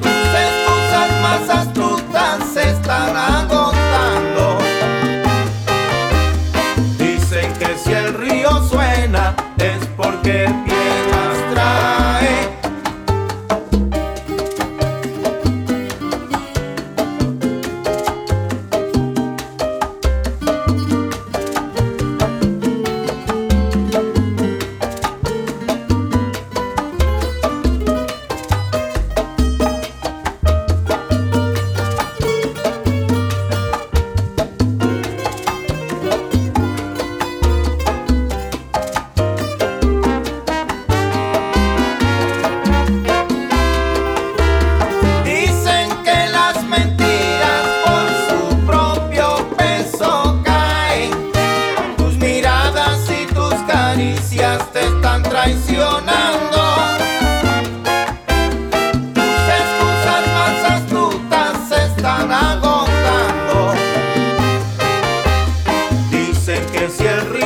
Tus excusas más astutas se están agotando. Dicen que si traicionando. Tus excusas más astutas se están agotando. Dicen que si el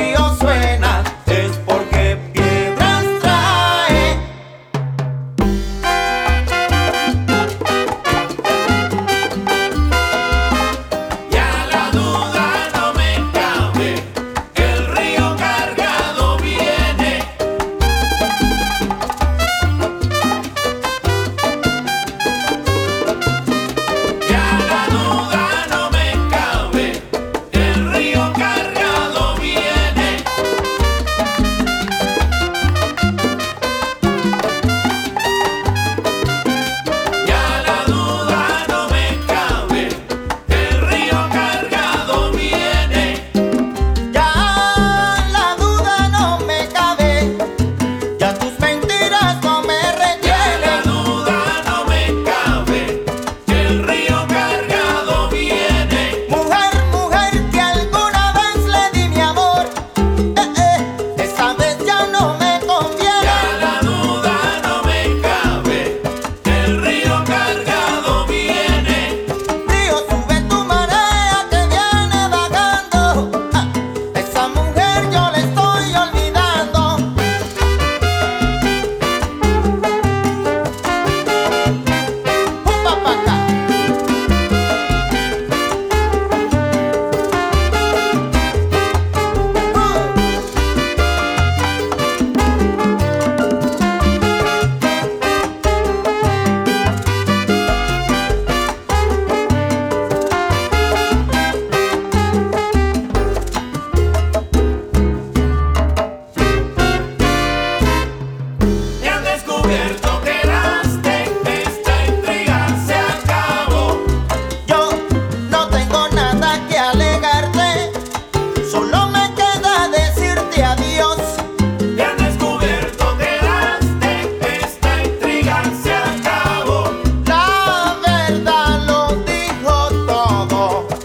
Oh.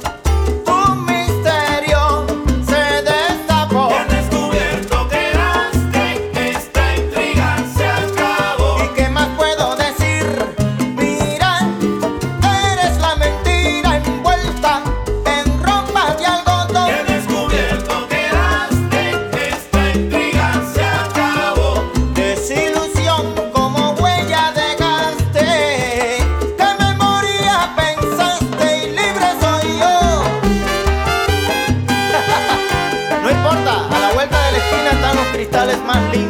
es más lindo.